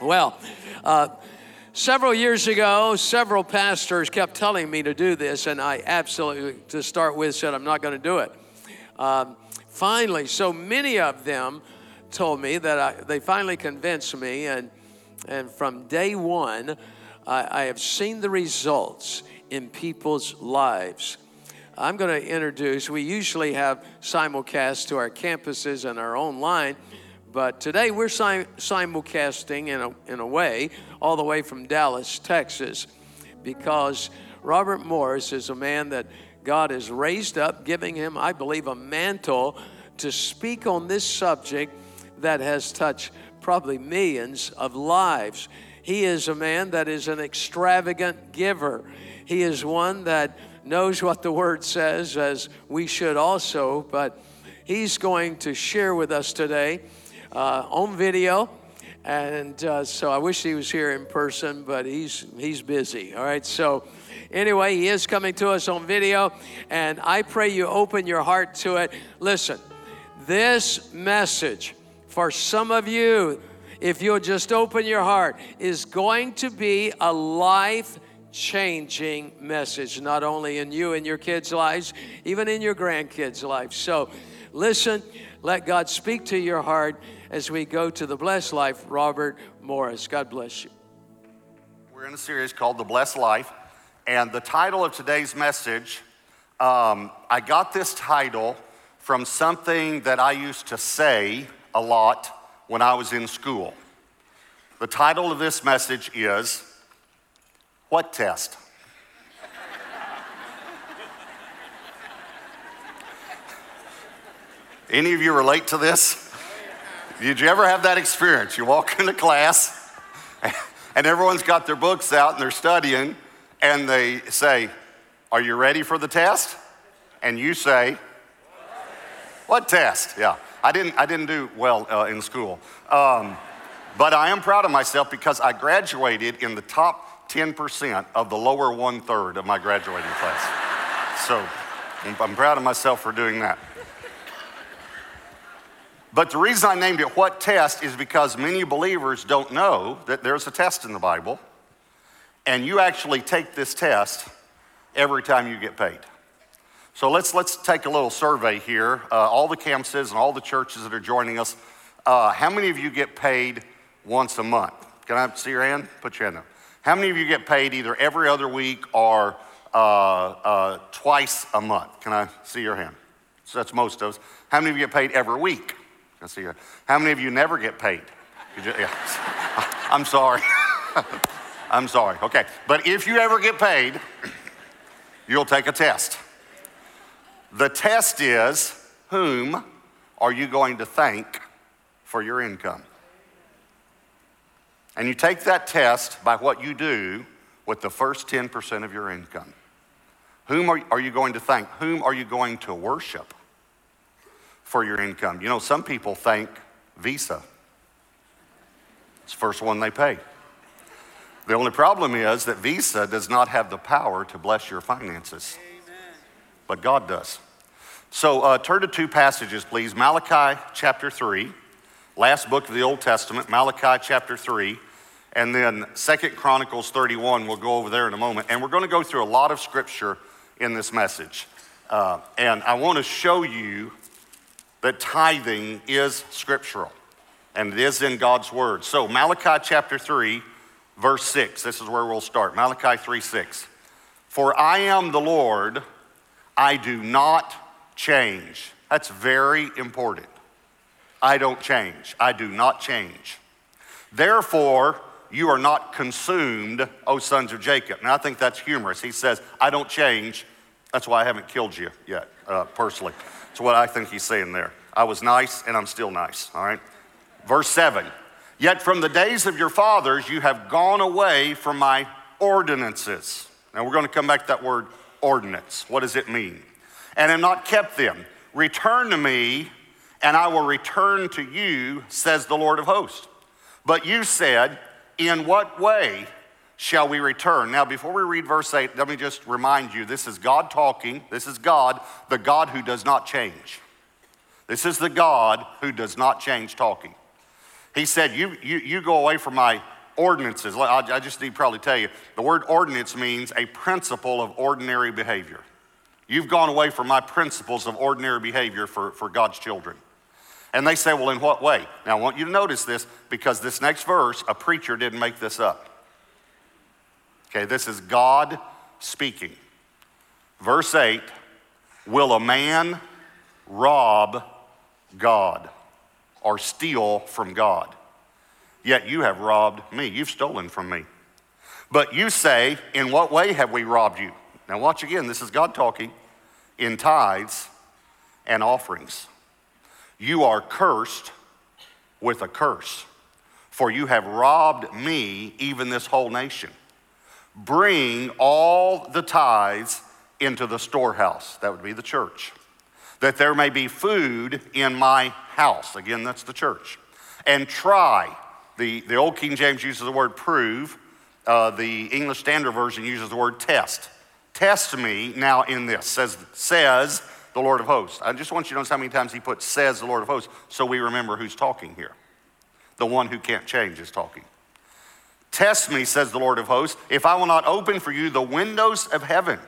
Well, uh, several years ago, several pastors kept telling me to do this, and I absolutely, to start with, said I'm not going to do it. Um, finally, so many of them told me that I, they finally convinced me, and, and from day one, I, I have seen the results in people's lives. I'm going to introduce, we usually have simulcasts to our campuses and our online. But today we're sim- simulcasting in a, in a way, all the way from Dallas, Texas, because Robert Morris is a man that God has raised up, giving him, I believe, a mantle to speak on this subject that has touched probably millions of lives. He is a man that is an extravagant giver. He is one that knows what the word says, as we should also, but he's going to share with us today uh, on video. And uh, so I wish he was here in person, but he's, he's busy. All right. So, anyway, he is coming to us on video. And I pray you open your heart to it. Listen, this message for some of you, if you'll just open your heart, is going to be a life changing message, not only in you and your kids' lives, even in your grandkids' lives. So, listen, let God speak to your heart as we go to the Blessed Life, Robert Morris. God bless you. We're in a series called The Blessed Life, and the title of today's message, um, I got this title from something that I used to say a lot when I was in school. The title of this message is What Test? Any of you relate to this? Did you ever have that experience? You walk into class and everyone's got their books out and they're studying and they say, Are you ready for the test? And you say, What test? Yeah, I didn't, I didn't do well uh, in school. Um, but I am proud of myself because I graduated in the top 10% of the lower one third of my graduating class. So I'm proud of myself for doing that. But the reason I named it What Test is because many believers don't know that there's a test in the Bible, and you actually take this test every time you get paid. So let's, let's take a little survey here. Uh, all the campuses and all the churches that are joining us, uh, how many of you get paid once a month? Can I see your hand? Put your hand up. How many of you get paid either every other week or uh, uh twice a month? Can I see your hand? So that's most of us. How many of you get paid every week? I see you. How many of you never get paid? You yeah. I'm sorry. I'm sorry. Okay. But if you ever get paid, you'll take a test. The test is whom are you going to thank for your income? And you take that test by what you do with the first 10% of your income. Whom are, are you going to thank? Whom are you going to worship? For your income. You know, some people thank Visa. It's the first one they pay. The only problem is that Visa does not have the power to bless your finances, Amen. but God does. So uh, turn to two passages, please. Malachi chapter 3, last book of the Old Testament, Malachi chapter 3, and then Second Chronicles 31. We'll go over there in a moment. And we're going to go through a lot of scripture in this message. Uh, and I want to show you that tithing is scriptural and it is in God's word. So, Malachi chapter 3, verse 6, this is where we'll start. Malachi 3 6. For I am the Lord, I do not change. That's very important. I don't change. I do not change. Therefore, you are not consumed, O sons of Jacob. Now, I think that's humorous. He says, I don't change. That's why I haven't killed you yet, uh, personally. That's what I think he's saying there. I was nice and I'm still nice, all right? Verse 7 Yet from the days of your fathers you have gone away from my ordinances. Now we're going to come back to that word ordinance. What does it mean? And have not kept them. Return to me, and I will return to you, says the Lord of hosts. But you said, In what way shall we return? Now, before we read verse 8, let me just remind you this is God talking. This is God, the God who does not change. This is the God who does not change talking. He said, You, you, you go away from my ordinances. I, I just need probably tell you the word ordinance means a principle of ordinary behavior. You've gone away from my principles of ordinary behavior for, for God's children. And they say, Well, in what way? Now, I want you to notice this because this next verse, a preacher didn't make this up. Okay, this is God speaking. Verse 8 Will a man rob God or steal from God? Yet you have robbed me. You've stolen from me. But you say, In what way have we robbed you? Now, watch again. This is God talking in tithes and offerings. You are cursed with a curse, for you have robbed me, even this whole nation. Bring all the tithes into the storehouse, that would be the church, that there may be food in my house. Again, that's the church. And try, the, the Old King James uses the word prove, uh, the English Standard Version uses the word test. Test me now in this, says, says the Lord of hosts. I just want you to notice how many times he puts says the Lord of hosts so we remember who's talking here. The one who can't change is talking. Test me, says the Lord of hosts, if I will not open for you the windows of heaven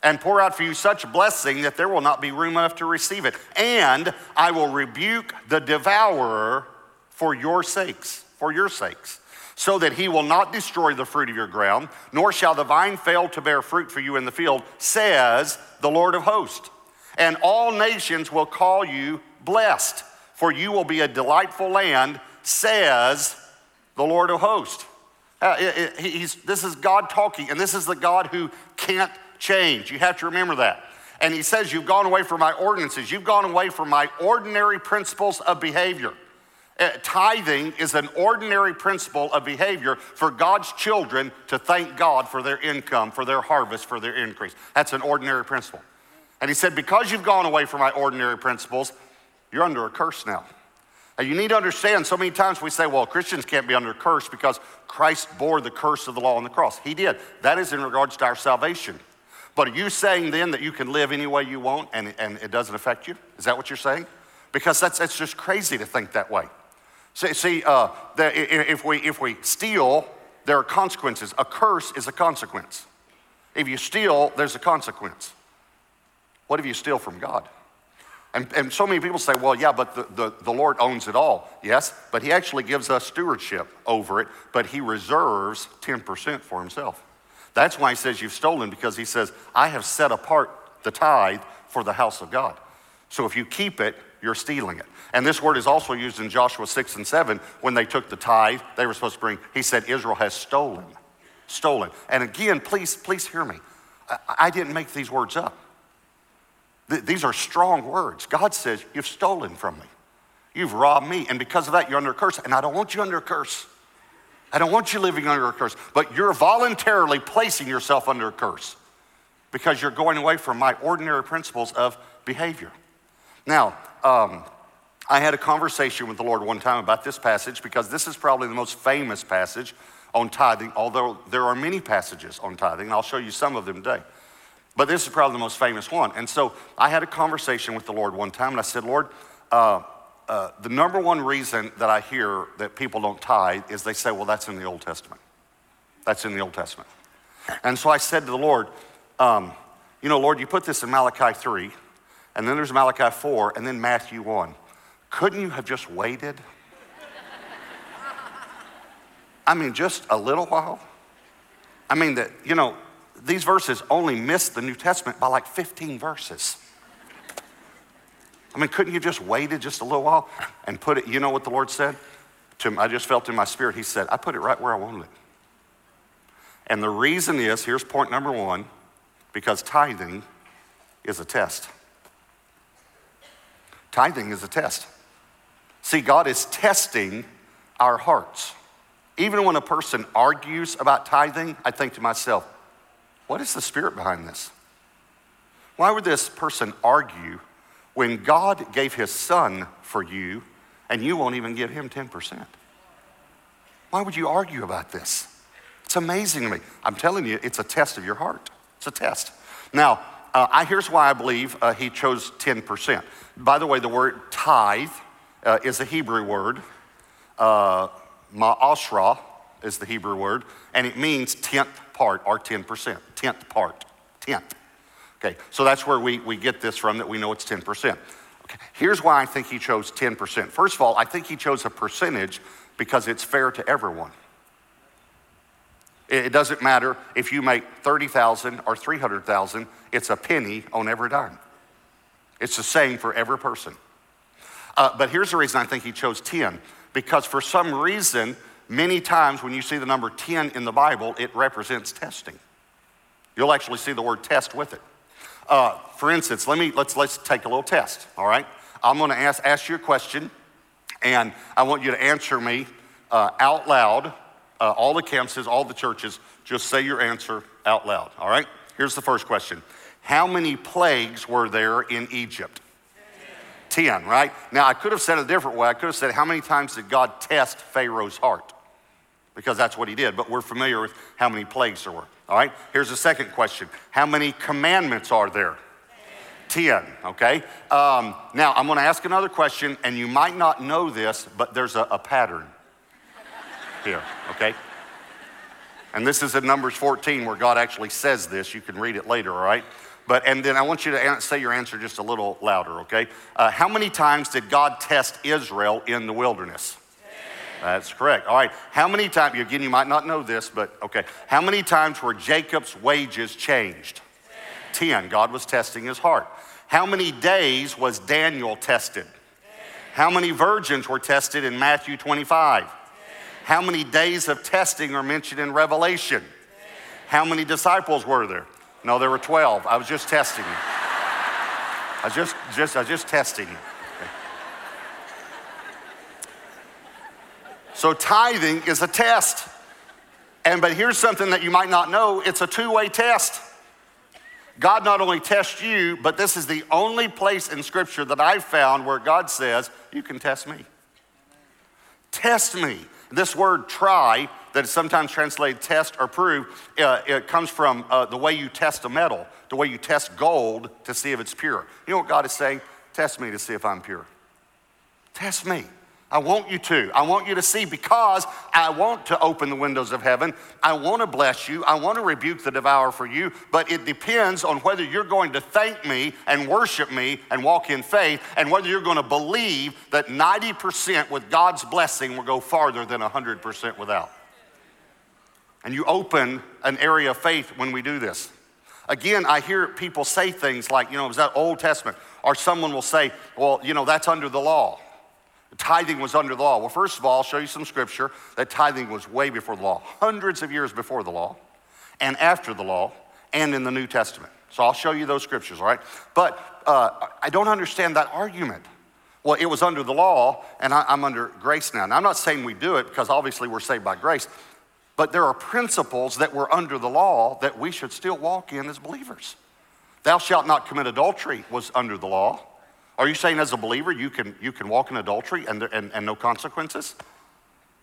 and pour out for you such blessing that there will not be room enough to receive it. And I will rebuke the devourer for your sakes, for your sakes, so that he will not destroy the fruit of your ground, nor shall the vine fail to bear fruit for you in the field, says the Lord of hosts. And all nations will call you blessed, for you will be a delightful land, says the Lord of hosts. Uh, this is God talking, and this is the God who can't change. You have to remember that. And he says, You've gone away from my ordinances, you've gone away from my ordinary principles of behavior. Uh, tithing is an ordinary principle of behavior for God's children to thank God for their income, for their harvest, for their increase. That's an ordinary principle. And he said, Because you've gone away from my ordinary principles, you're under a curse now. You need to understand so many times we say, well, Christians can't be under curse because Christ bore the curse of the law on the cross. He did. That is in regards to our salvation. But are you saying then that you can live any way you want and, and it doesn't affect you? Is that what you're saying? Because that's, that's just crazy to think that way. See, see uh, the, if, we, if we steal, there are consequences. A curse is a consequence. If you steal, there's a consequence. What if you steal from God? And, and so many people say, well, yeah, but the, the, the Lord owns it all. Yes, but He actually gives us stewardship over it, but He reserves 10% for Himself. That's why He says you've stolen, because He says, I have set apart the tithe for the house of God. So if you keep it, you're stealing it. And this word is also used in Joshua 6 and 7 when they took the tithe they were supposed to bring. He said, Israel has stolen. Stolen. And again, please, please hear me. I, I didn't make these words up. Th- these are strong words. God says, You've stolen from me. You've robbed me. And because of that, you're under a curse. And I don't want you under a curse. I don't want you living under a curse. But you're voluntarily placing yourself under a curse because you're going away from my ordinary principles of behavior. Now, um, I had a conversation with the Lord one time about this passage because this is probably the most famous passage on tithing, although there are many passages on tithing, and I'll show you some of them today. But this is probably the most famous one. And so I had a conversation with the Lord one time, and I said, Lord, uh, uh, the number one reason that I hear that people don't tithe is they say, well, that's in the Old Testament. That's in the Old Testament. And so I said to the Lord, um, you know, Lord, you put this in Malachi 3, and then there's Malachi 4, and then Matthew 1. Couldn't you have just waited? I mean, just a little while? I mean, that, you know, these verses only miss the New Testament by like 15 verses. I mean, couldn't you just waited just a little while and put it, you know what the Lord said? To him, I just felt in my spirit, He said, I put it right where I wanted it. And the reason is here's point number one because tithing is a test. Tithing is a test. See, God is testing our hearts. Even when a person argues about tithing, I think to myself, what is the spirit behind this? Why would this person argue when God gave his son for you and you won't even give him 10%? Why would you argue about this? It's amazing to me. I'm telling you, it's a test of your heart. It's a test. Now, uh, I, here's why I believe uh, he chose 10%. By the way, the word tithe uh, is a Hebrew word. uh, ma'asra is the Hebrew word, and it means tenth part or 10%. Tenth part. Tenth. Okay, so that's where we, we get this from that we know it's 10%. Okay, here's why I think he chose 10%. First of all, I think he chose a percentage because it's fair to everyone. It doesn't matter if you make 30,000 or 300,000, it's a penny on every dime. It's the same for every person. Uh, but here's the reason I think he chose 10 because for some reason, many times when you see the number 10 in the Bible, it represents testing. You'll actually see the word test with it. Uh, for instance, let me, let's, let's take a little test, all right? I'm gonna ask, ask you a question, and I want you to answer me uh, out loud. Uh, all the campuses, all the churches, just say your answer out loud, all right? Here's the first question How many plagues were there in Egypt? 10, right? Now, I could have said it a different way. I could have said, How many times did God test Pharaoh's heart? Because that's what he did, but we're familiar with how many plagues there were. All right, here's the second question How many commandments are there? 10, okay? Um, now, I'm gonna ask another question, and you might not know this, but there's a, a pattern here, okay? And this is in Numbers 14 where God actually says this. You can read it later, all right? But, and then I want you to say your answer just a little louder, okay? Uh, how many times did God test Israel in the wilderness? That's correct. All right. How many times, again, you might not know this, but okay. How many times were Jacob's wages changed? Ten. God was testing his heart. How many days was Daniel tested? How many virgins were tested in Matthew 25? How many days of testing are mentioned in Revelation? How many disciples were there? No, there were 12. I was just testing you. I just, just, I was just testing you. So tithing is a test. And but here's something that you might not know, it's a two-way test. God not only tests you, but this is the only place in scripture that I've found where God says, you can test me. Test me. This word try, that is sometimes translated test or prove, uh, it comes from uh, the way you test a metal, the way you test gold to see if it's pure. You know what God is saying? Test me to see if I'm pure. Test me. I want you to. I want you to see because I want to open the windows of heaven. I want to bless you. I want to rebuke the devourer for you. But it depends on whether you're going to thank me and worship me and walk in faith and whether you're going to believe that 90% with God's blessing will go farther than 100% without. And you open an area of faith when we do this. Again, I hear people say things like, you know, is that Old Testament? Or someone will say, well, you know, that's under the law. Tithing was under the law. Well, first of all, I'll show you some scripture that tithing was way before the law, hundreds of years before the law, and after the law, and in the New Testament. So I'll show you those scriptures, all right? But uh, I don't understand that argument. Well, it was under the law, and I, am under grace now. Now, I'm not saying we do it because obviously we're saved by grace, but there are principles that were under the law that we should still walk in as believers. Thou shalt not commit adultery was under the law. Are you saying as a believer you can, you can walk in adultery and, and, and no consequences?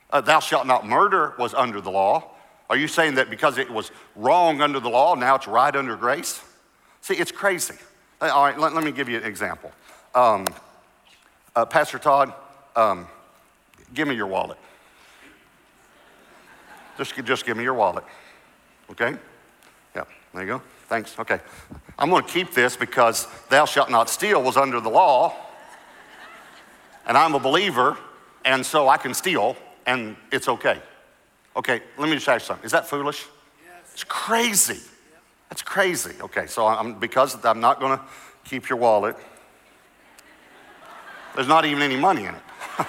Uh, thou shalt not murder was under the law. Are you saying that because it was wrong under the law, now it's right under grace? See, it's crazy. Uh, all right, let, let me give you an example. Um, uh, Pastor Todd, um, give me your wallet. Just, just give me your wallet. Okay? Yeah, there you go. Thanks. Okay. I'm going to keep this because thou shalt not steal was under the law. And I'm a believer, and so I can steal, and it's okay. Okay, let me just ask you something. Is that foolish? Yes. It's crazy. Yep. That's crazy. Okay, so I'm, because I'm not going to keep your wallet, there's not even any money in it.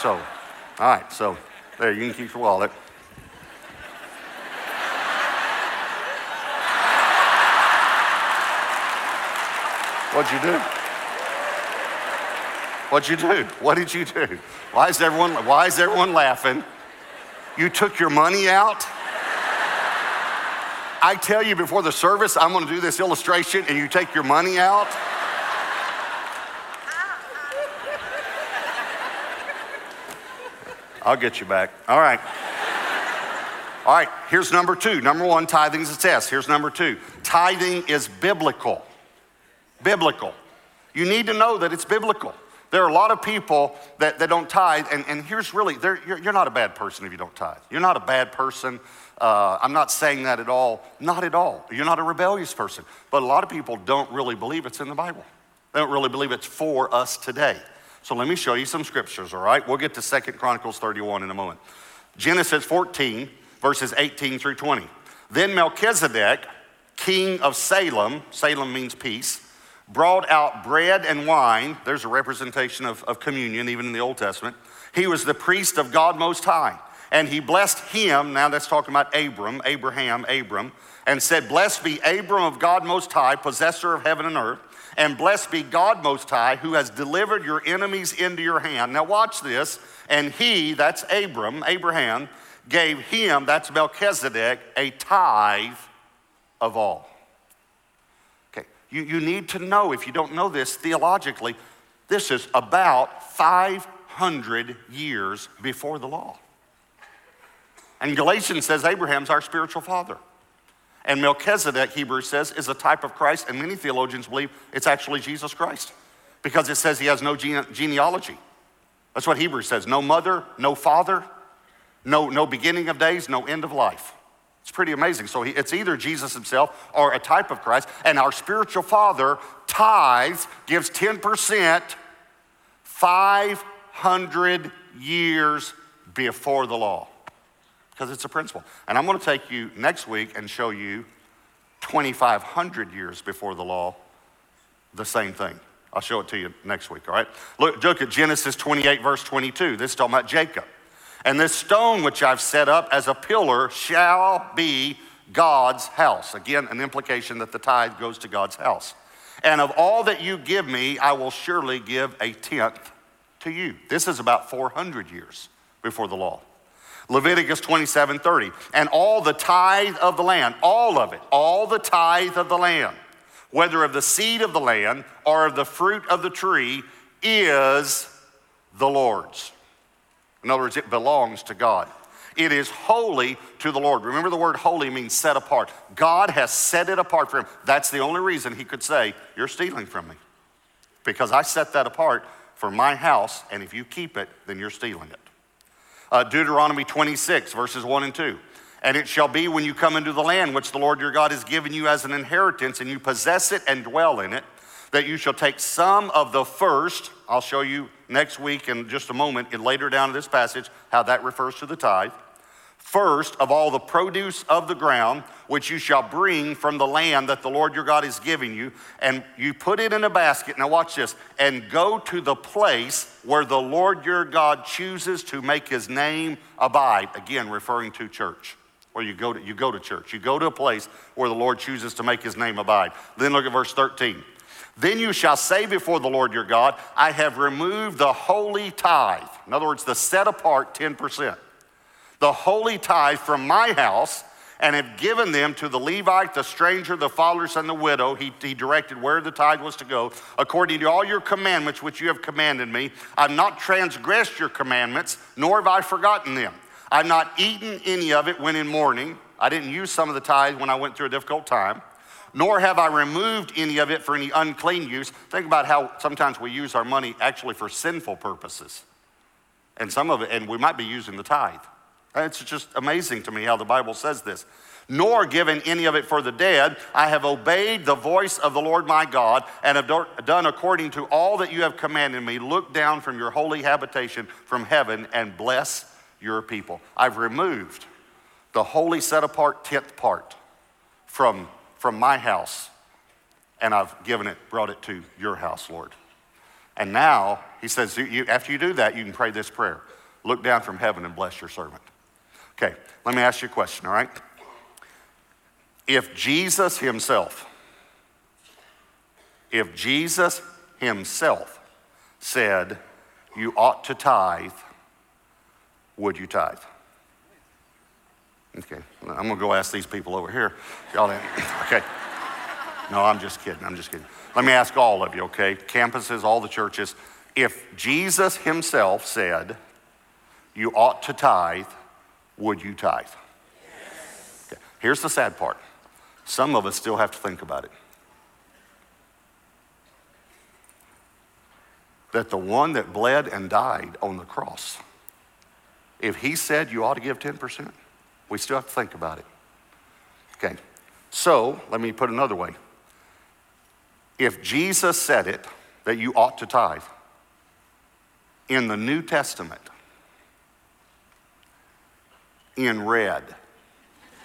so, all right, so there, you can keep your wallet. What'd you do? What'd you do? What did you do? Why is everyone, why is everyone laughing? You took your money out? I tell you before the service, I'm going to do this illustration and you take your money out? I'll get you back. All right. All right, here's number two. Number one, tithing is a test. Here's number two tithing is biblical biblical. You need to know that it's biblical. There are a lot of people that, that don't tithe, and, and here's really, you're, you're not a bad person if you don't tithe. You're not a bad person. Uh, I'm not saying that at all. Not at all. You're not a rebellious person. But a lot of people don't really believe it's in the Bible. They don't really believe it's for us today. So let me show you some scriptures, all right? We'll get to Second Chronicles 31 in a moment. Genesis 14, verses 18 through 20. Then Melchizedek, king of Salem, Salem means peace, brought out bread and wine. There's a representation of, of communion, even in the Old Testament. He was the priest of God Most High. And he blessed him, now that's talking about Abram, Abraham, Abram, and said, Blessed be Abram of God Most High, possessor of heaven and earth, and blessed be God Most High, who has delivered your enemies into your hand. Now watch this. And he, that's Abram, Abraham, gave him, that's Melchizedek, a tithe of all. You, you need to know, if you don't know this theologically, this is about 500 years before the law. And Galatians says Abraham's our spiritual father. And Melchizedek, Hebrews says, is a type of Christ, and many theologians believe it's actually Jesus Christ because it says he has no gene- genealogy. That's what Hebrews says no mother, no father, no, no beginning of days, no end of life. It's pretty amazing. So he, it's either Jesus himself or a type of Christ. And our spiritual father tithes, gives 10% 500 years before the law because it's a principle. And I'm going to take you next week and show you 2,500 years before the law, the same thing. I'll show it to you next week, all right? Look, look at Genesis 28, verse 22. This is talking about Jacob. And this stone which I've set up as a pillar shall be God's house. Again, an implication that the tithe goes to God's house. And of all that you give me, I will surely give a tenth to you. This is about 400 years before the law. Leviticus 27 30. And all the tithe of the land, all of it, all the tithe of the land, whether of the seed of the land or of the fruit of the tree, is the Lord's. In other words, it belongs to God. It is holy to the Lord. Remember, the word holy means set apart. God has set it apart for him. That's the only reason he could say, You're stealing from me. Because I set that apart for my house, and if you keep it, then you're stealing it. Uh, Deuteronomy 26, verses 1 and 2. And it shall be when you come into the land which the Lord your God has given you as an inheritance, and you possess it and dwell in it, that you shall take some of the first. I'll show you next week in just a moment, and later down in this passage, how that refers to the tithe. First of all the produce of the ground, which you shall bring from the land that the Lord your God is giving you, and you put it in a basket. Now, watch this and go to the place where the Lord your God chooses to make his name abide. Again, referring to church. Where you go to, you go to church. You go to a place where the Lord chooses to make his name abide. Then look at verse 13. Then you shall say before the Lord your God, I have removed the holy tithe. In other words, the set apart 10%. The holy tithe from my house and have given them to the Levite, the stranger, the fatherless, and the widow. He, he directed where the tithe was to go, according to all your commandments which you have commanded me. I've not transgressed your commandments, nor have I forgotten them. I've not eaten any of it when in mourning. I didn't use some of the tithe when I went through a difficult time nor have I removed any of it for any unclean use. Think about how sometimes we use our money actually for sinful purposes. And some of it, and we might be using the tithe. It's just amazing to me how the Bible says this. Nor given any of it for the dead. I have obeyed the voice of the Lord my God and have done according to all that you have commanded me. Look down from your holy habitation from heaven and bless your people. I've removed the holy set apart tenth part from from my house, and I've given it, brought it to your house, Lord. And now, he says, you, after you do that, you can pray this prayer Look down from heaven and bless your servant. Okay, let me ask you a question, all right? If Jesus himself, if Jesus himself said, You ought to tithe, would you tithe? Okay, I'm gonna go ask these people over here. Y'all in? Okay. No, I'm just kidding. I'm just kidding. Let me ask all of you, okay? Campuses, all the churches. If Jesus himself said, you ought to tithe, would you tithe? Yes. Okay. Here's the sad part some of us still have to think about it. that the one that bled and died on the cross, if he said you ought to give 10%, we still have to think about it. Okay, so let me put another way. If Jesus said it, that you ought to tithe, in the New Testament, in red,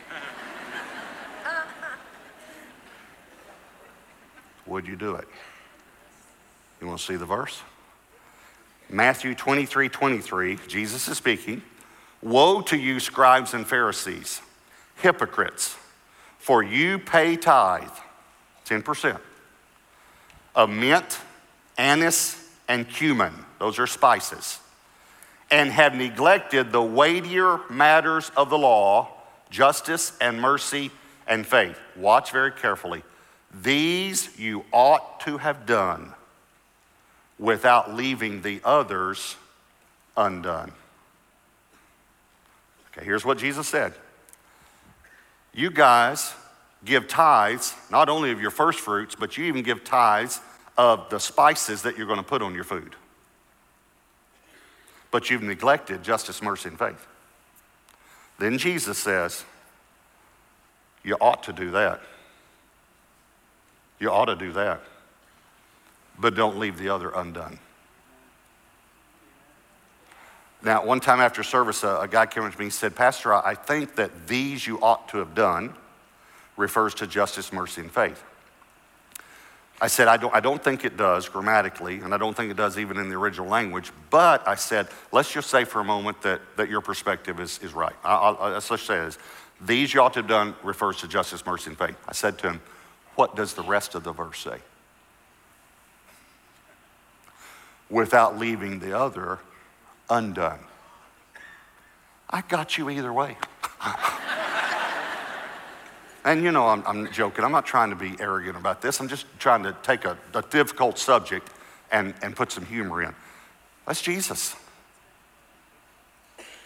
would you do it? You want to see the verse? Matthew 23 23, Jesus is speaking. Woe to you, scribes and Pharisees, hypocrites, for you pay tithe, 10%, of mint, anise, and cumin. Those are spices. And have neglected the weightier matters of the law, justice and mercy and faith. Watch very carefully. These you ought to have done without leaving the others undone. Okay, here's what Jesus said You guys give tithes, not only of your first fruits, but you even give tithes of the spices that you're going to put on your food. But you've neglected justice, mercy, and faith. Then Jesus says, You ought to do that. You ought to do that but don't leave the other undone. Now, one time after service, a, a guy came up to me and said, Pastor, I think that these you ought to have done refers to justice, mercy, and faith. I said, I don't, I don't think it does grammatically, and I don't think it does even in the original language, but I said, let's just say for a moment that, that your perspective is, is right. I, I, let's just say this. These you ought to have done refers to justice, mercy, and faith. I said to him, what does the rest of the verse say? without leaving the other undone. I got you either way. and you know, I'm, I'm, joking. I'm not trying to be arrogant about this. I'm just trying to take a, a difficult subject and, and put some humor in. That's Jesus.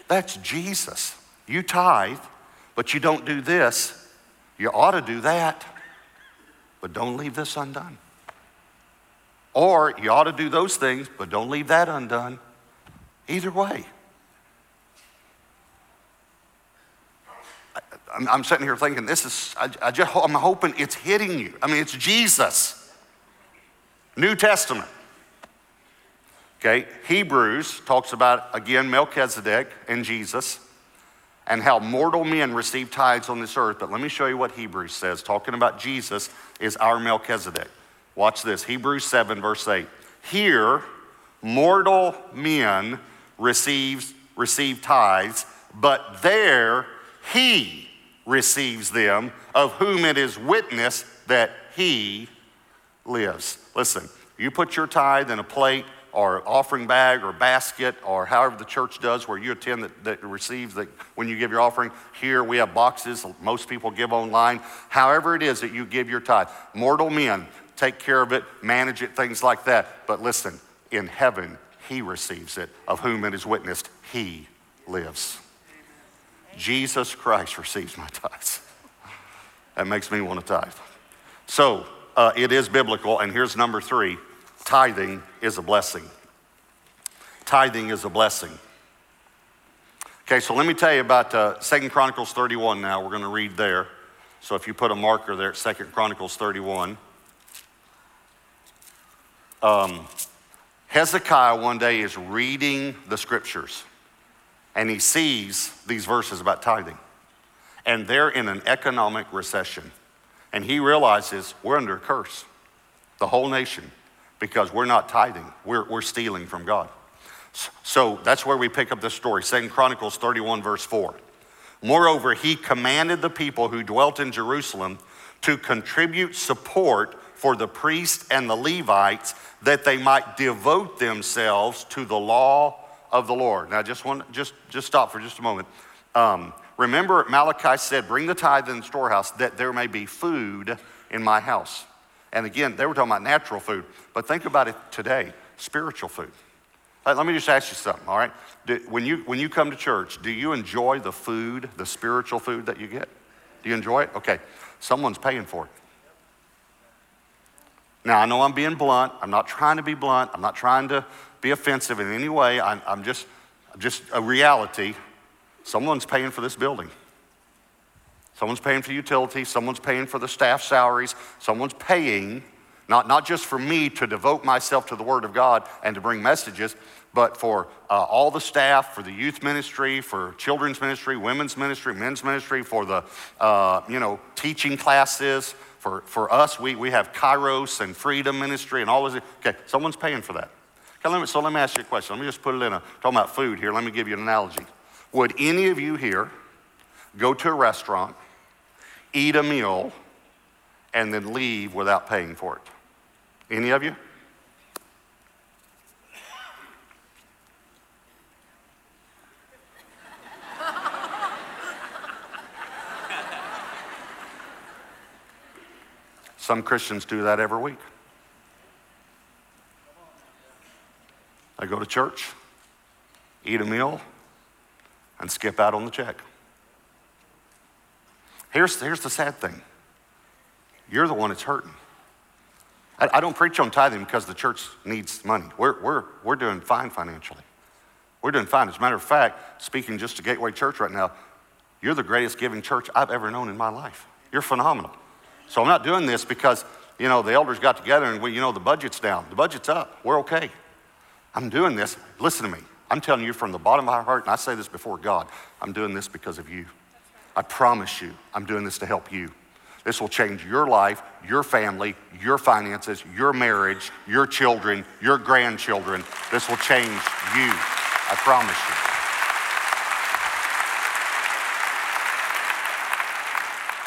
That's Jesus. You tithe, but you don't do this. You ought to do that, but don't leave this undone. Or you ought to do those things, but don't leave that undone. Either way. I, I'm sitting here thinking, this is, I, I just, I'm hoping it's hitting you. I mean, it's Jesus. New Testament. Okay, Hebrews talks about, again, Melchizedek and Jesus and how mortal men receive tithes on this earth. But let me show you what Hebrews says. Talking about Jesus is our Melchizedek. Watch this Hebrews 7, verse 8. Here, mortal men receives, receive tithes, but there he receives them, of whom it is witness that he lives. Listen, you put your tithe in a plate or offering bag or basket or however the church does where you attend that, that receives that when you give your offering here we have boxes most people give online however it is that you give your tithe mortal men take care of it, manage it, things like that. But listen, in heaven, he receives it, of whom it is witnessed, he lives. Jesus Christ receives my tithes. That makes me want to tithe. So uh, it is biblical, and here's number three tithing is a blessing. Tithing is a blessing. Okay, so let me tell you about uh, Second Chronicles 31 now. We're going to read there. So if you put a marker there at Second Chronicles 31. Um, Hezekiah one day is reading the scriptures and he sees these verses about tithing. And they're in an economic recession. And he realizes we're under a curse, the whole nation, because we're not tithing, we're, we're stealing from God. So that's where we pick up this story. Second Chronicles 31, verse 4. Moreover, he commanded the people who dwelt in Jerusalem to contribute support for the priests and the Levites that they might devote themselves to the law of the Lord. Now, just one, just just stop for just a moment. Um, remember, Malachi said, "Bring the tithe in the storehouse, that there may be food in my house." And again, they were talking about natural food, but think about it today: spiritual food. Let me just ask you something. All right, do, when you when you come to church, do you enjoy the food, the spiritual food that you get? Do you enjoy it? Okay, someone's paying for it. Now, I know I'm being blunt. I'm not trying to be blunt. I'm not trying to be offensive in any way. I'm, I'm just, just a reality. Someone's paying for this building. Someone's paying for utilities. Someone's paying for the staff salaries. Someone's paying, not, not just for me to devote myself to the Word of God and to bring messages, but for uh, all the staff, for the youth ministry, for children's ministry, women's ministry, men's ministry, for the, uh, you know, teaching classes. For, for us, we, we have Kairos and Freedom Ministry and all it. Okay, someone's paying for that. Okay, let me, so let me ask you a question. Let me just put it in a, talking about food here, let me give you an analogy. Would any of you here go to a restaurant, eat a meal, and then leave without paying for it? Any of you? Some Christians do that every week. They go to church, eat a meal, and skip out on the check. Here's, here's the sad thing you're the one that's hurting. I, I don't preach on tithing because the church needs money. We're, we're, we're doing fine financially. We're doing fine. As a matter of fact, speaking just to Gateway Church right now, you're the greatest giving church I've ever known in my life. You're phenomenal. So I'm not doing this because, you know, the elders got together and we, you know, the budget's down. The budget's up. We're okay. I'm doing this. Listen to me. I'm telling you from the bottom of my heart, and I say this before God, I'm doing this because of you. I promise you, I'm doing this to help you. This will change your life, your family, your finances, your marriage, your children, your grandchildren. This will change you. I promise you.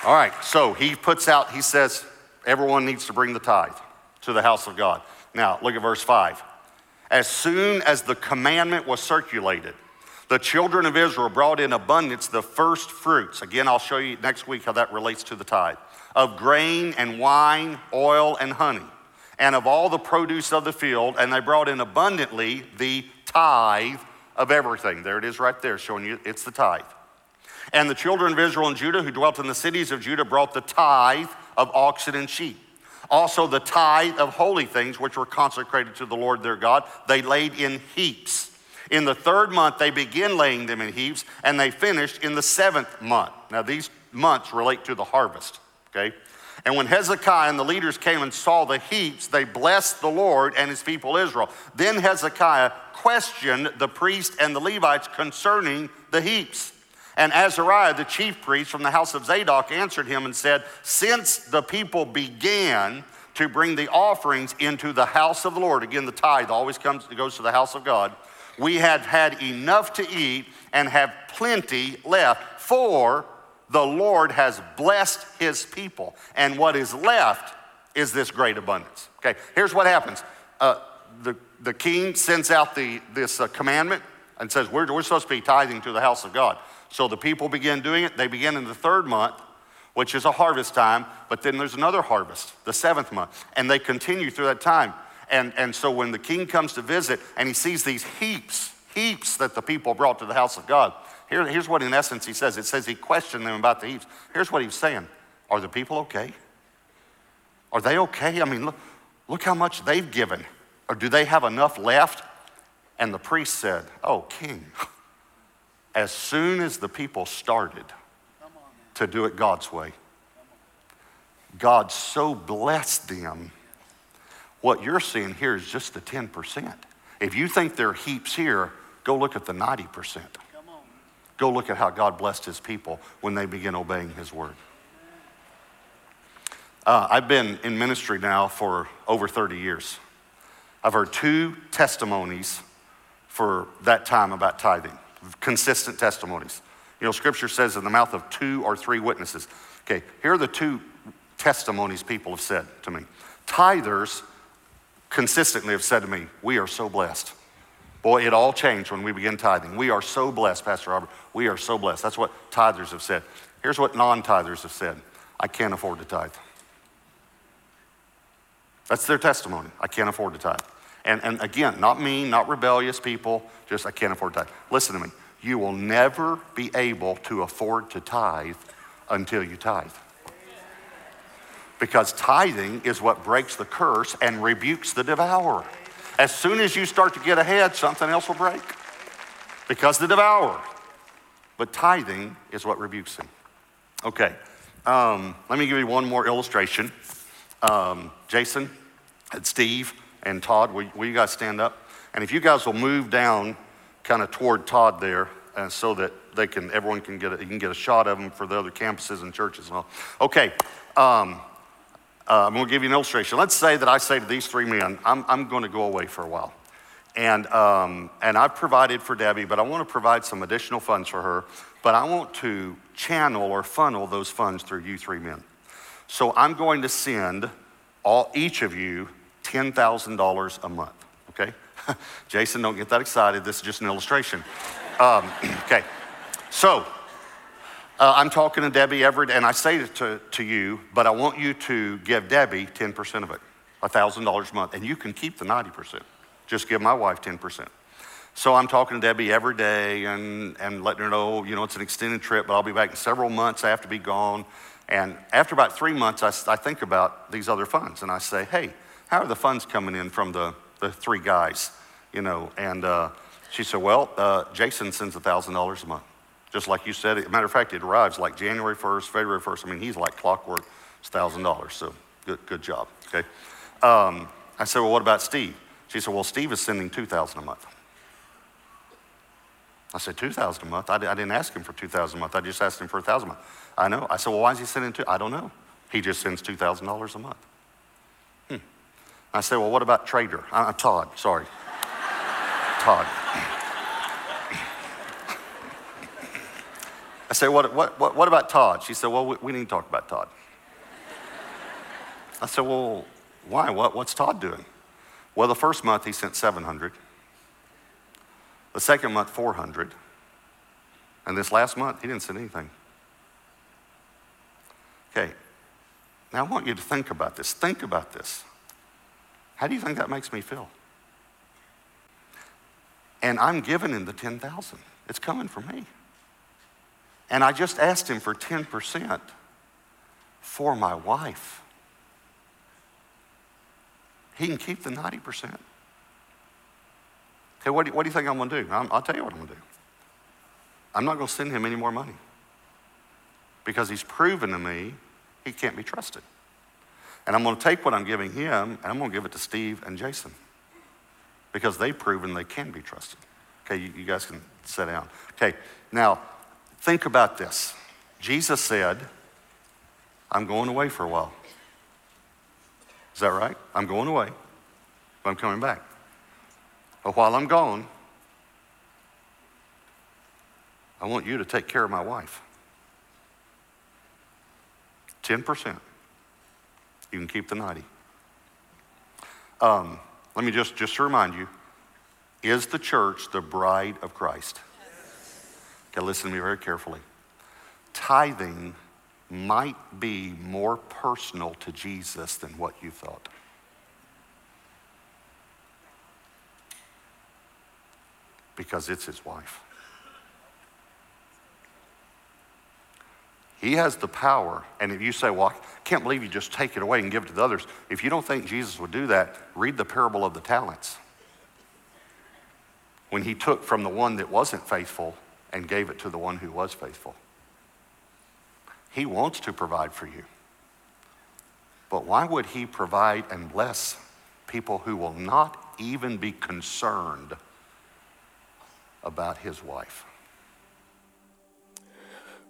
All right, so he puts out, he says, everyone needs to bring the tithe to the house of God. Now, look at verse 5. As soon as the commandment was circulated, the children of Israel brought in abundance the first fruits. Again, I'll show you next week how that relates to the tithe of grain and wine, oil and honey, and of all the produce of the field, and they brought in abundantly the tithe of everything. There it is right there, showing you it's the tithe. And the children of Israel and Judah who dwelt in the cities of Judah brought the tithe of oxen and sheep. Also, the tithe of holy things which were consecrated to the Lord their God, they laid in heaps. In the third month, they began laying them in heaps, and they finished in the seventh month. Now, these months relate to the harvest, okay? And when Hezekiah and the leaders came and saw the heaps, they blessed the Lord and his people Israel. Then Hezekiah questioned the priest and the Levites concerning the heaps. And Azariah, the chief priest from the house of Zadok, answered him and said, Since the people began to bring the offerings into the house of the Lord, again, the tithe always comes, goes to the house of God, we have had enough to eat and have plenty left, for the Lord has blessed his people. And what is left is this great abundance. Okay, here's what happens uh, the, the king sends out the, this uh, commandment and says, we're, we're supposed to be tithing to the house of God. So the people begin doing it. They begin in the third month, which is a harvest time, but then there's another harvest, the seventh month. And they continue through that time. And, and so when the king comes to visit and he sees these heaps, heaps that the people brought to the house of God, here, here's what in essence he says. It says he questioned them about the heaps. Here's what he's saying Are the people okay? Are they okay? I mean, look, look how much they've given. Or do they have enough left? And the priest said, Oh, king as soon as the people started to do it God's way, God so blessed them. What you're seeing here is just the 10%. If you think there are heaps here, go look at the 90%. Go look at how God blessed his people when they begin obeying his word. Uh, I've been in ministry now for over 30 years. I've heard two testimonies for that time about tithing consistent testimonies. You know, scripture says in the mouth of two or three witnesses. Okay, here are the two testimonies people have said to me. Tithers consistently have said to me, We are so blessed. Boy, it all changed when we began tithing. We are so blessed, Pastor Robert. We are so blessed. That's what tithers have said. Here's what non tithers have said I can't afford to tithe. That's their testimony. I can't afford to tithe. And, and again, not mean, not rebellious people, just I can't afford to tithe. Listen to me. You will never be able to afford to tithe until you tithe. Because tithing is what breaks the curse and rebukes the devourer. As soon as you start to get ahead, something else will break. Because the devourer. But tithing is what rebukes him. Okay, um, let me give you one more illustration. Um, Jason and Steve and Todd, will, will you guys stand up? And if you guys will move down kind of toward Todd there, uh, so that they can, everyone can get a, you can get a shot of them for the other campuses and churches and all. Okay, um, uh, I'm going to give you an illustration. Let's say that I say to these three men, I'm, I'm going to go away for a while. And, um, and I've provided for Debbie, but I want to provide some additional funds for her. But I want to channel or funnel those funds through you three men. So I'm going to send all, each of you $10,000 a month, okay? Jason, don't get that excited. This is just an illustration. Um, okay, so uh, I'm talking to Debbie Everett, and I say it to, to you, but I want you to give Debbie 10% of it, $1,000 a month, and you can keep the 90%. Just give my wife 10%. So I'm talking to Debbie every day and, and letting her know, you know, it's an extended trip, but I'll be back in several months. I have to be gone. And after about three months, I, I think about these other funds, and I say, hey, how are the funds coming in from the, the three guys? You know, and uh, she said, Well, uh, Jason sends $1,000 a month. Just like you said. Matter of fact, it arrives like January 1st, February 1st. I mean, he's like clockwork. It's $1,000. So good, good job. Okay. Um, I said, Well, what about Steve? She said, Well, Steve is sending 2000 a month. I said, 2000 a month? I, I didn't ask him for 2000 a month. I just asked him for 1000 a month. I know. I said, Well, why is he sending two? I don't know. He just sends $2,000 a month. I said, Well, what about Trader? Uh, Todd, sorry. Todd. I said, what, what, what, what, about Todd? She said, Well, we, we, need to talk about Todd. I said, Well, why? What, what's Todd doing? Well, the first month he sent 700. The second month, 400. And this last month, he didn't send anything. Okay. Now I want you to think about this. Think about this. How do you think that makes me feel? And I'm giving him the 10,000. It's coming from me. And I just asked him for 10% for my wife. He can keep the 90%. Okay, what do, you, what do you think I'm going to do? i will tell you what I'm going to do. I'm not going to send him any more money because he's proven to me he can't be trusted. And I'm going to take what I'm giving him and I'm going to give it to Steve and Jason because they've proven they can be trusted. Okay, you, you guys can sit down. Okay, now think about this. Jesus said, I'm going away for a while. Is that right? I'm going away, but I'm coming back. But while I'm gone, I want you to take care of my wife. 10%. You can keep the 90. Um, let me just, just to remind you is the church the bride of Christ? Okay, listen to me very carefully. Tithing might be more personal to Jesus than what you thought. Because it's his wife. He has the power. And if you say, Well, I can't believe you just take it away and give it to the others, if you don't think Jesus would do that, read the parable of the talents. When he took from the one that wasn't faithful and gave it to the one who was faithful. He wants to provide for you. But why would he provide and bless people who will not even be concerned about his wife?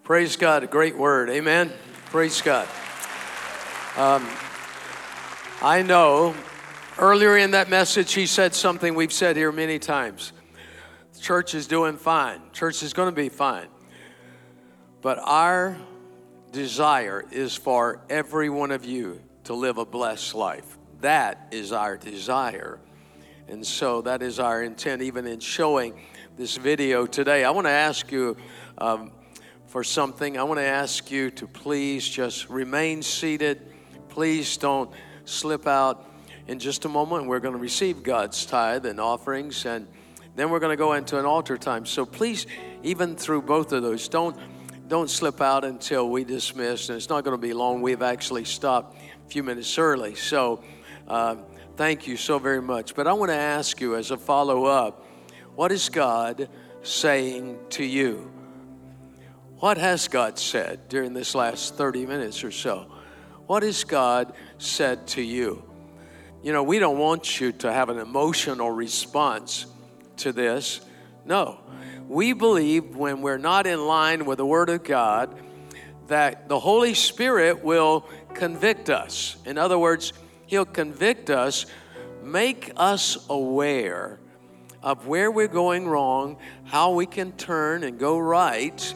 Praise God, a great word. Amen. Praise God. Um, I know earlier in that message, he said something we've said here many times. Church is doing fine, church is going to be fine. But our desire is for every one of you to live a blessed life. That is our desire. And so that is our intent, even in showing this video today. I want to ask you. Um, for something, I want to ask you to please just remain seated. Please don't slip out. In just a moment, we're going to receive God's tithe and offerings, and then we're going to go into an altar time. So please, even through both of those, don't don't slip out until we dismiss. And it's not going to be long. We've actually stopped a few minutes early. So uh, thank you so very much. But I want to ask you as a follow up what is God saying to you? What has God said during this last 30 minutes or so? What has God said to you? You know, we don't want you to have an emotional response to this. No. We believe when we're not in line with the Word of God that the Holy Spirit will convict us. In other words, He'll convict us, make us aware of where we're going wrong, how we can turn and go right,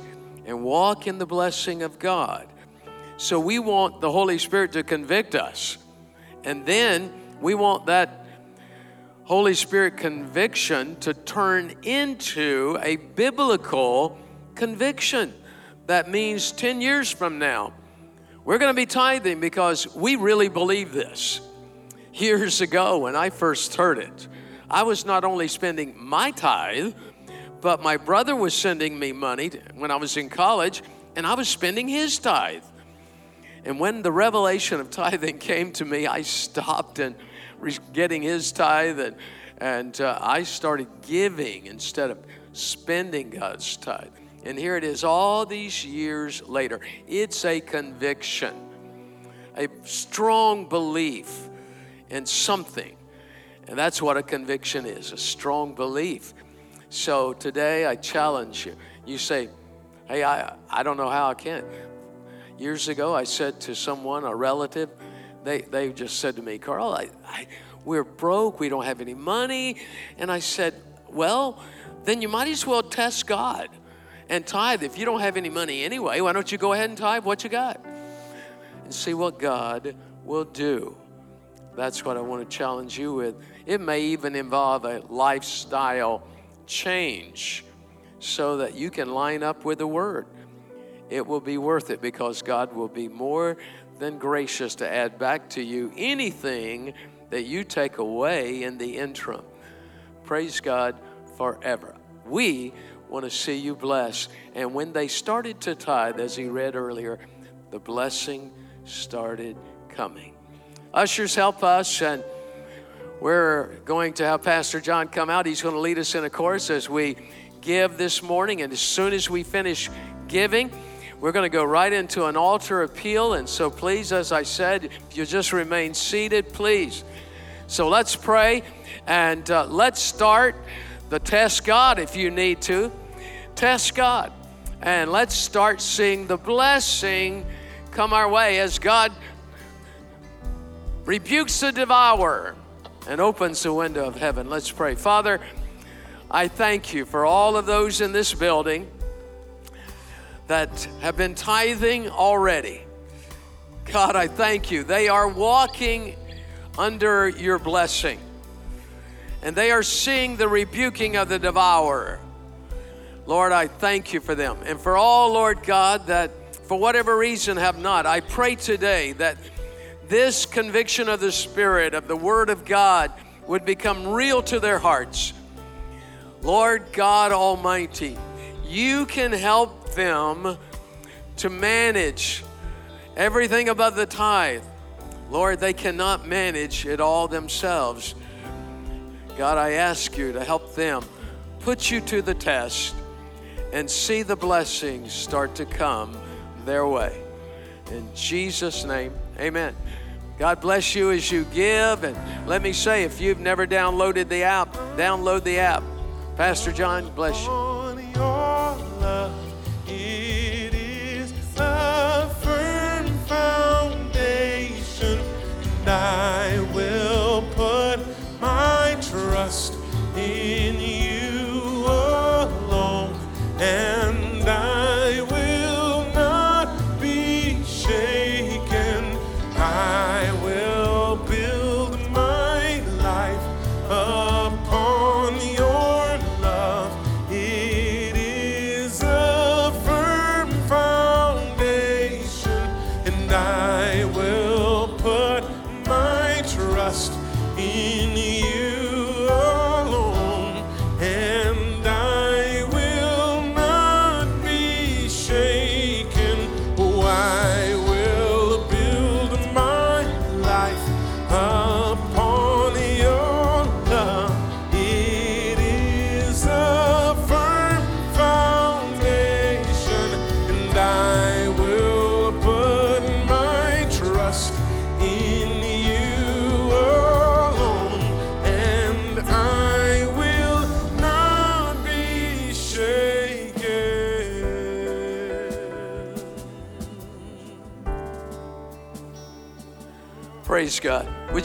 and walk in the blessing of God. So we want the Holy Spirit to convict us. And then we want that Holy Spirit conviction to turn into a biblical conviction. That means 10 years from now, we're going to be tithing because we really believe this. Years ago, when I first heard it, I was not only spending my tithe, but my brother was sending me money when I was in college, and I was spending his tithe. And when the revelation of tithing came to me, I stopped and getting his tithe, and, and uh, I started giving instead of spending God's tithe. And here it is, all these years later. It's a conviction, a strong belief in something. And that's what a conviction is a strong belief. So today I challenge you. You say, Hey, I, I don't know how I can. Years ago, I said to someone, a relative, they, they just said to me, Carl, I, I, we're broke, we don't have any money. And I said, Well, then you might as well test God and tithe. If you don't have any money anyway, why don't you go ahead and tithe what you got and see what God will do? That's what I want to challenge you with. It may even involve a lifestyle change so that you can line up with the Word. It will be worth it because God will be more than gracious to add back to you anything that you take away in the interim. Praise God forever. We want to see you blessed. And when they started to tithe, as he read earlier, the blessing started coming. Ushers, help us. And we're going to have Pastor John come out. He's going to lead us in a chorus as we give this morning. And as soon as we finish giving, we're going to go right into an altar appeal. And so, please, as I said, if you just remain seated, please. So, let's pray and uh, let's start the test God if you need to. Test God. And let's start seeing the blessing come our way as God rebukes the devourer and opens the window of heaven. Let's pray. Father, I thank you for all of those in this building that have been tithing already. God, I thank you. They are walking under your blessing, and they are seeing the rebuking of the devourer. Lord, I thank you for them. And for all, Lord God, that for whatever reason have not, I pray today that this conviction of the Spirit, of the Word of God, would become real to their hearts. Lord God Almighty, you can help them to manage everything above the tithe. Lord, they cannot manage it all themselves. God, I ask you to help them put you to the test and see the blessings start to come their way. In Jesus' name, amen. God bless you as you give. And let me say, if you've never downloaded the app, download the app. Pastor John, bless you. I will put my trust in you alone, and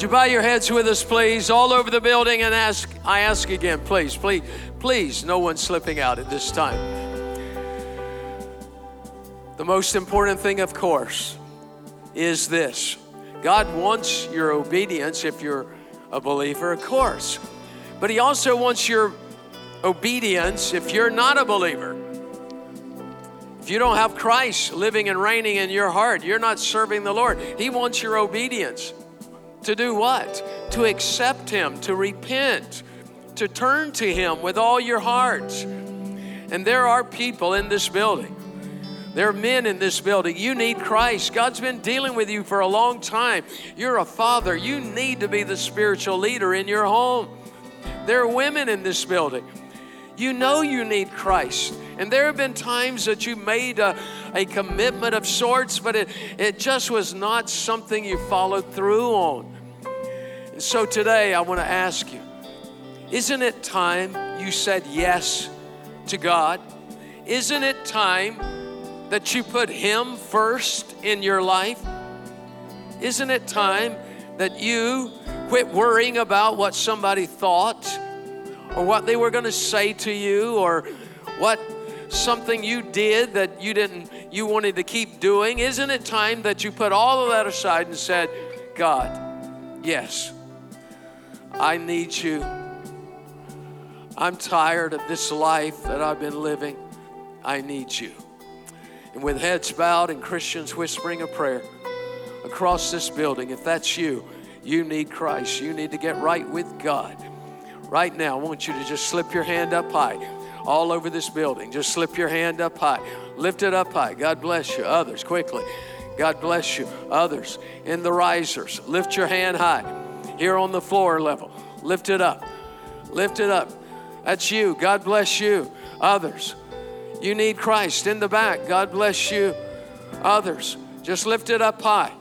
you bow your heads with us, please, all over the building and ask, I ask again, please, please, please, no one slipping out at this time. The most important thing, of course, is this God wants your obedience if you're a believer, of course, but He also wants your obedience if you're not a believer. If you don't have Christ living and reigning in your heart, you're not serving the Lord. He wants your obedience. To do what? To accept Him, to repent, to turn to Him with all your heart. And there are people in this building. There are men in this building. You need Christ. God's been dealing with you for a long time. You're a father. You need to be the spiritual leader in your home. There are women in this building. You know you need Christ. And there have been times that you made a, a commitment of sorts, but it, it just was not something you followed through on. And so today I want to ask you isn't it time you said yes to God? Isn't it time that you put Him first in your life? Isn't it time that you quit worrying about what somebody thought or what they were going to say to you or what something you did that you didn't you wanted to keep doing isn't it time that you put all of that aside and said god yes i need you i'm tired of this life that i've been living i need you and with heads bowed and christians whispering a prayer across this building if that's you you need christ you need to get right with god right now i want you to just slip your hand up high all over this building. Just slip your hand up high. Lift it up high. God bless you. Others, quickly. God bless you. Others in the risers. Lift your hand high. Here on the floor level. Lift it up. Lift it up. That's you. God bless you. Others. You need Christ in the back. God bless you. Others. Just lift it up high.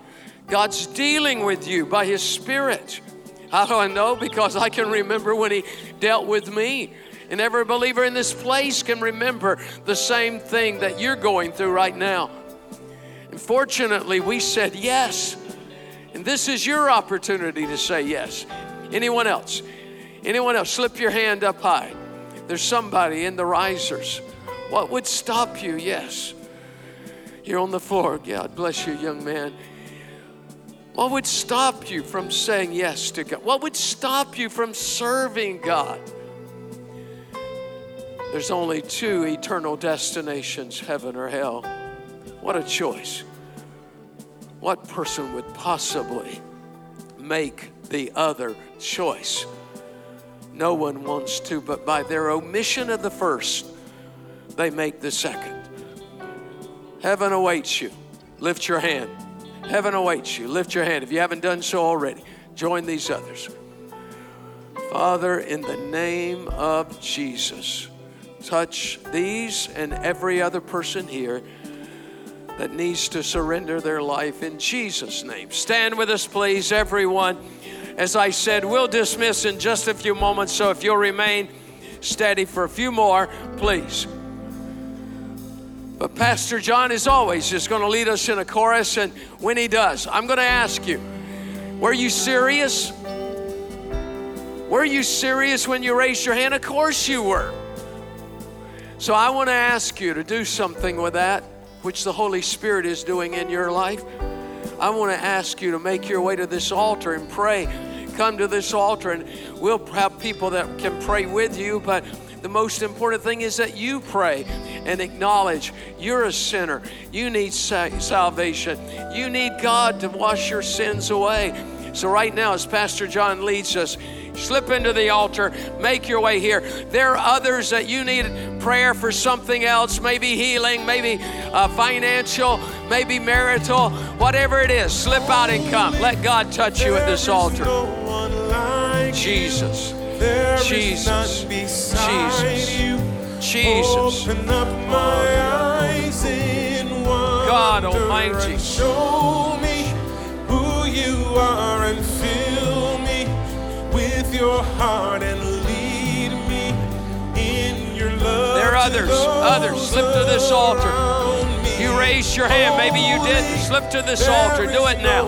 God's dealing with you by His Spirit. How do I know? Because I can remember when He dealt with me. And every believer in this place can remember the same thing that you're going through right now. And fortunately, we said yes. And this is your opportunity to say yes. Anyone else? Anyone else? Slip your hand up high. There's somebody in the risers. What would stop you? Yes. You're on the floor. God bless you, young man. What would stop you from saying yes to God? What would stop you from serving God? There's only two eternal destinations heaven or hell. What a choice. What person would possibly make the other choice? No one wants to, but by their omission of the first, they make the second. Heaven awaits you. Lift your hand. Heaven awaits you. Lift your hand. If you haven't done so already, join these others. Father, in the name of Jesus touch these and every other person here that needs to surrender their life in Jesus' name. Stand with us, please, everyone. As I said, we'll dismiss in just a few moments, so if you'll remain steady for a few more, please. But Pastor John, is always, just going to lead us in a chorus, and when he does, I'm going to ask you were you serious? Were you serious when you raised your hand? Of course you were. So I want to ask you to do something with that, which the Holy Spirit is doing in your life. I want to ask you to make your way to this altar and pray. Come to this altar, and we'll have people that can pray with you, but the most important thing is that you pray and acknowledge you're a sinner. You need salvation. You need God to wash your sins away. So, right now, as Pastor John leads us, slip into the altar, make your way here. There are others that you need prayer for something else, maybe healing, maybe uh, financial, maybe marital, whatever it is. Slip out and come. Let God touch you at this altar. Jesus. Jesus. Jesus. Jesus. God Almighty. Show me who you are and your heart and lead me in your love. There are others, others. Slip to this altar. You raised your hand. Maybe you didn't. Slip to this altar. Do it now.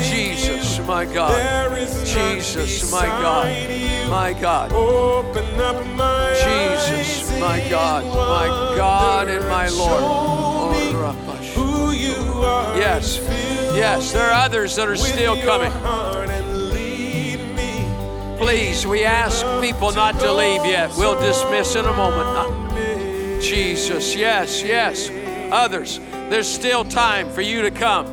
Jesus. my God. Jesus, my God. My God. Open up my Jesus, my God, my God and my. Lord. Oh, Rapash. who you are. Yes, yes, there are others that are still coming. Please, we ask people not to leave yet. We'll dismiss in a moment. Uh, Jesus, yes, yes. Others, there's still time for you to come.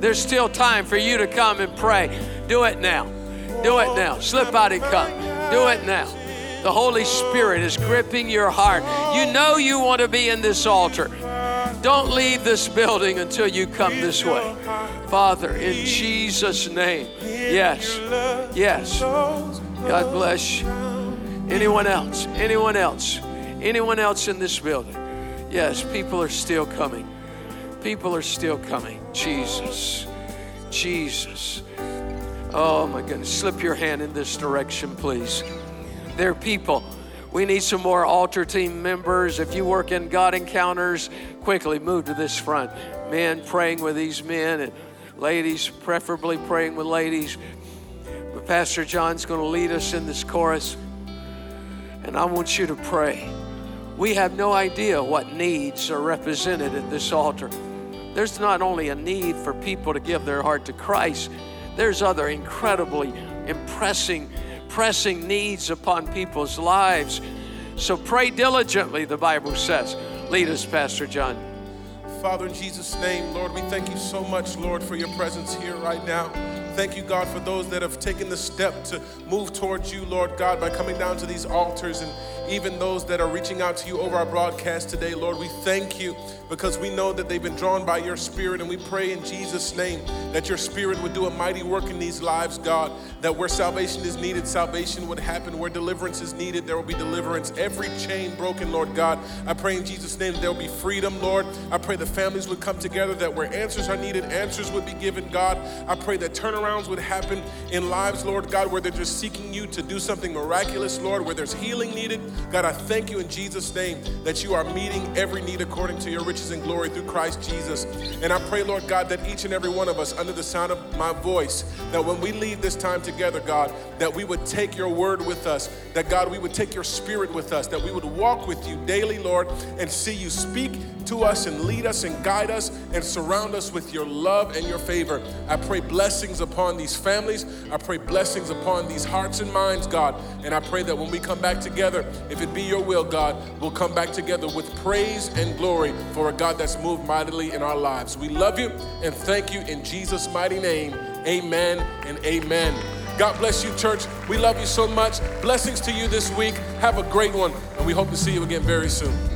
There's still time for you to come and pray. Do it now. Do it now. Slip out and come. Do it now. The Holy Spirit is gripping your heart. You know you want to be in this altar. Don't leave this building until you come this way. Father, in Jesus' name. Yes. Yes. God bless. Anyone else? Anyone else? Anyone else in this building? Yes, people are still coming. People are still coming. Jesus. Jesus. Oh my goodness. Slip your hand in this direction, please. There are people. We need some more altar team members. If you work in God encounters, quickly move to this front. Men praying with these men and ladies, preferably praying with ladies. Pastor John's going to lead us in this chorus. And I want you to pray. We have no idea what needs are represented at this altar. There's not only a need for people to give their heart to Christ, there's other incredibly impressing, pressing needs upon people's lives. So pray diligently, the Bible says. Lead us, Pastor John. Father, in Jesus' name, Lord, we thank you so much, Lord, for your presence here right now. Thank you, God, for those that have taken the step to move towards you, Lord God, by coming down to these altars and even those that are reaching out to you over our broadcast today, Lord. We thank you because we know that they've been drawn by your spirit, and we pray in Jesus' name that your spirit would do a mighty work in these lives, God. That where salvation is needed, salvation would happen. Where deliverance is needed, there will be deliverance. Every chain broken, Lord God. I pray in Jesus' name there will be freedom, Lord. I pray the families would come together, that where answers are needed, answers would be given, God. I pray that turnarounds would happen in lives, Lord God, where they're just seeking you to do something miraculous, Lord, where there's healing needed. God, I thank you in Jesus' name that you are meeting every need according to your riches and glory through Christ Jesus. And I pray, Lord God, that each and every one of us, under the sound of my voice, that when we leave this time together, God, that we would take your word with us, that God, we would take your spirit with us, that we would walk with you daily, Lord, and see you speak to us and lead us and guide us and surround us with your love and your favor. I pray blessings upon these families. I pray blessings upon these hearts and minds, God. And I pray that when we come back together, if it be your will, God, we'll come back together with praise and glory for a God that's moved mightily in our lives. We love you and thank you in Jesus' mighty name. Amen and amen. God bless you, church. We love you so much. Blessings to you this week. Have a great one, and we hope to see you again very soon.